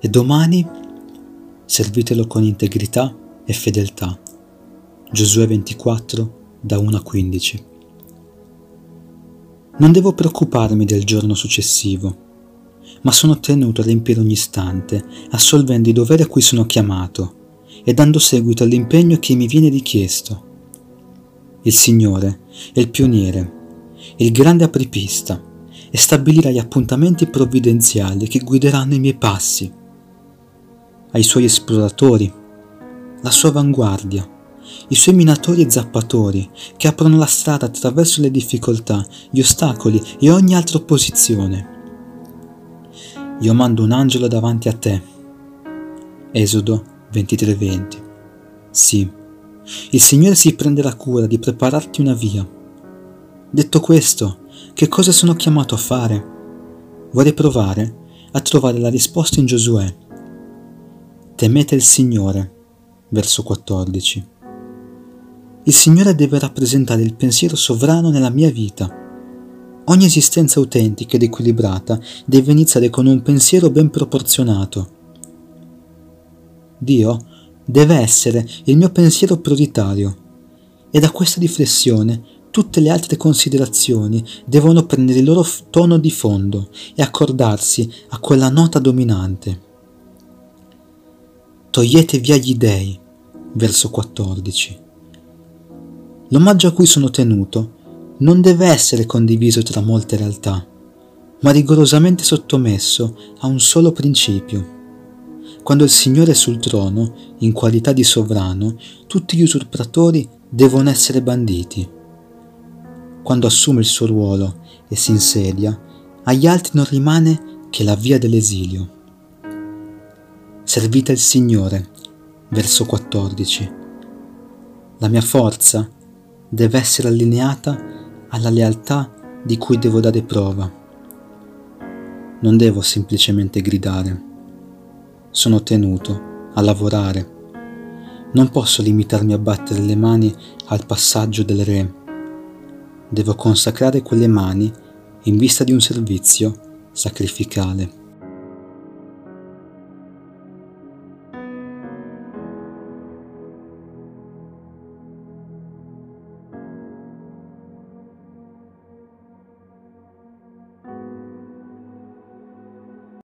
e domani servitelo con integrità e fedeltà. Giosuè 24, da 1 a 15. Non devo preoccuparmi del giorno successivo, ma sono tenuto a riempire ogni istante, assolvendo i doveri a cui sono chiamato e dando seguito all'impegno che mi viene richiesto. Il Signore è il pioniere, il grande apripista e stabilirà gli appuntamenti provvidenziali che guideranno i miei passi. Ai suoi esploratori, la sua avanguardia, i suoi minatori e zappatori che aprono la strada attraverso le difficoltà, gli ostacoli e ogni altra opposizione. Io mando un angelo davanti a te. Esodo 23:20. Sì, il Signore si prenderà cura di prepararti una via. Detto questo, che cosa sono chiamato a fare? Vorrei provare a trovare la risposta in Giosuè. Temete il Signore, verso 14. Il Signore deve rappresentare il pensiero sovrano nella mia vita. Ogni esistenza autentica ed equilibrata deve iniziare con un pensiero ben proporzionato. Dio deve essere il mio pensiero prioritario e da questa riflessione tutte le altre considerazioni devono prendere il loro tono di fondo e accordarsi a quella nota dominante. Togliete via gli dei, verso 14. L'omaggio a cui sono tenuto non deve essere condiviso tra molte realtà, ma rigorosamente sottomesso a un solo principio. Quando il Signore è sul trono, in qualità di sovrano, tutti gli usurpatori devono essere banditi. Quando assume il suo ruolo e si insedia, agli altri non rimane che la via dell'esilio. Servite il Signore, verso 14. La mia forza deve essere allineata alla lealtà di cui devo dare prova. Non devo semplicemente gridare. Sono tenuto a lavorare. Non posso limitarmi a battere le mani al passaggio del re. Devo consacrare quelle mani in vista di un servizio sacrificale.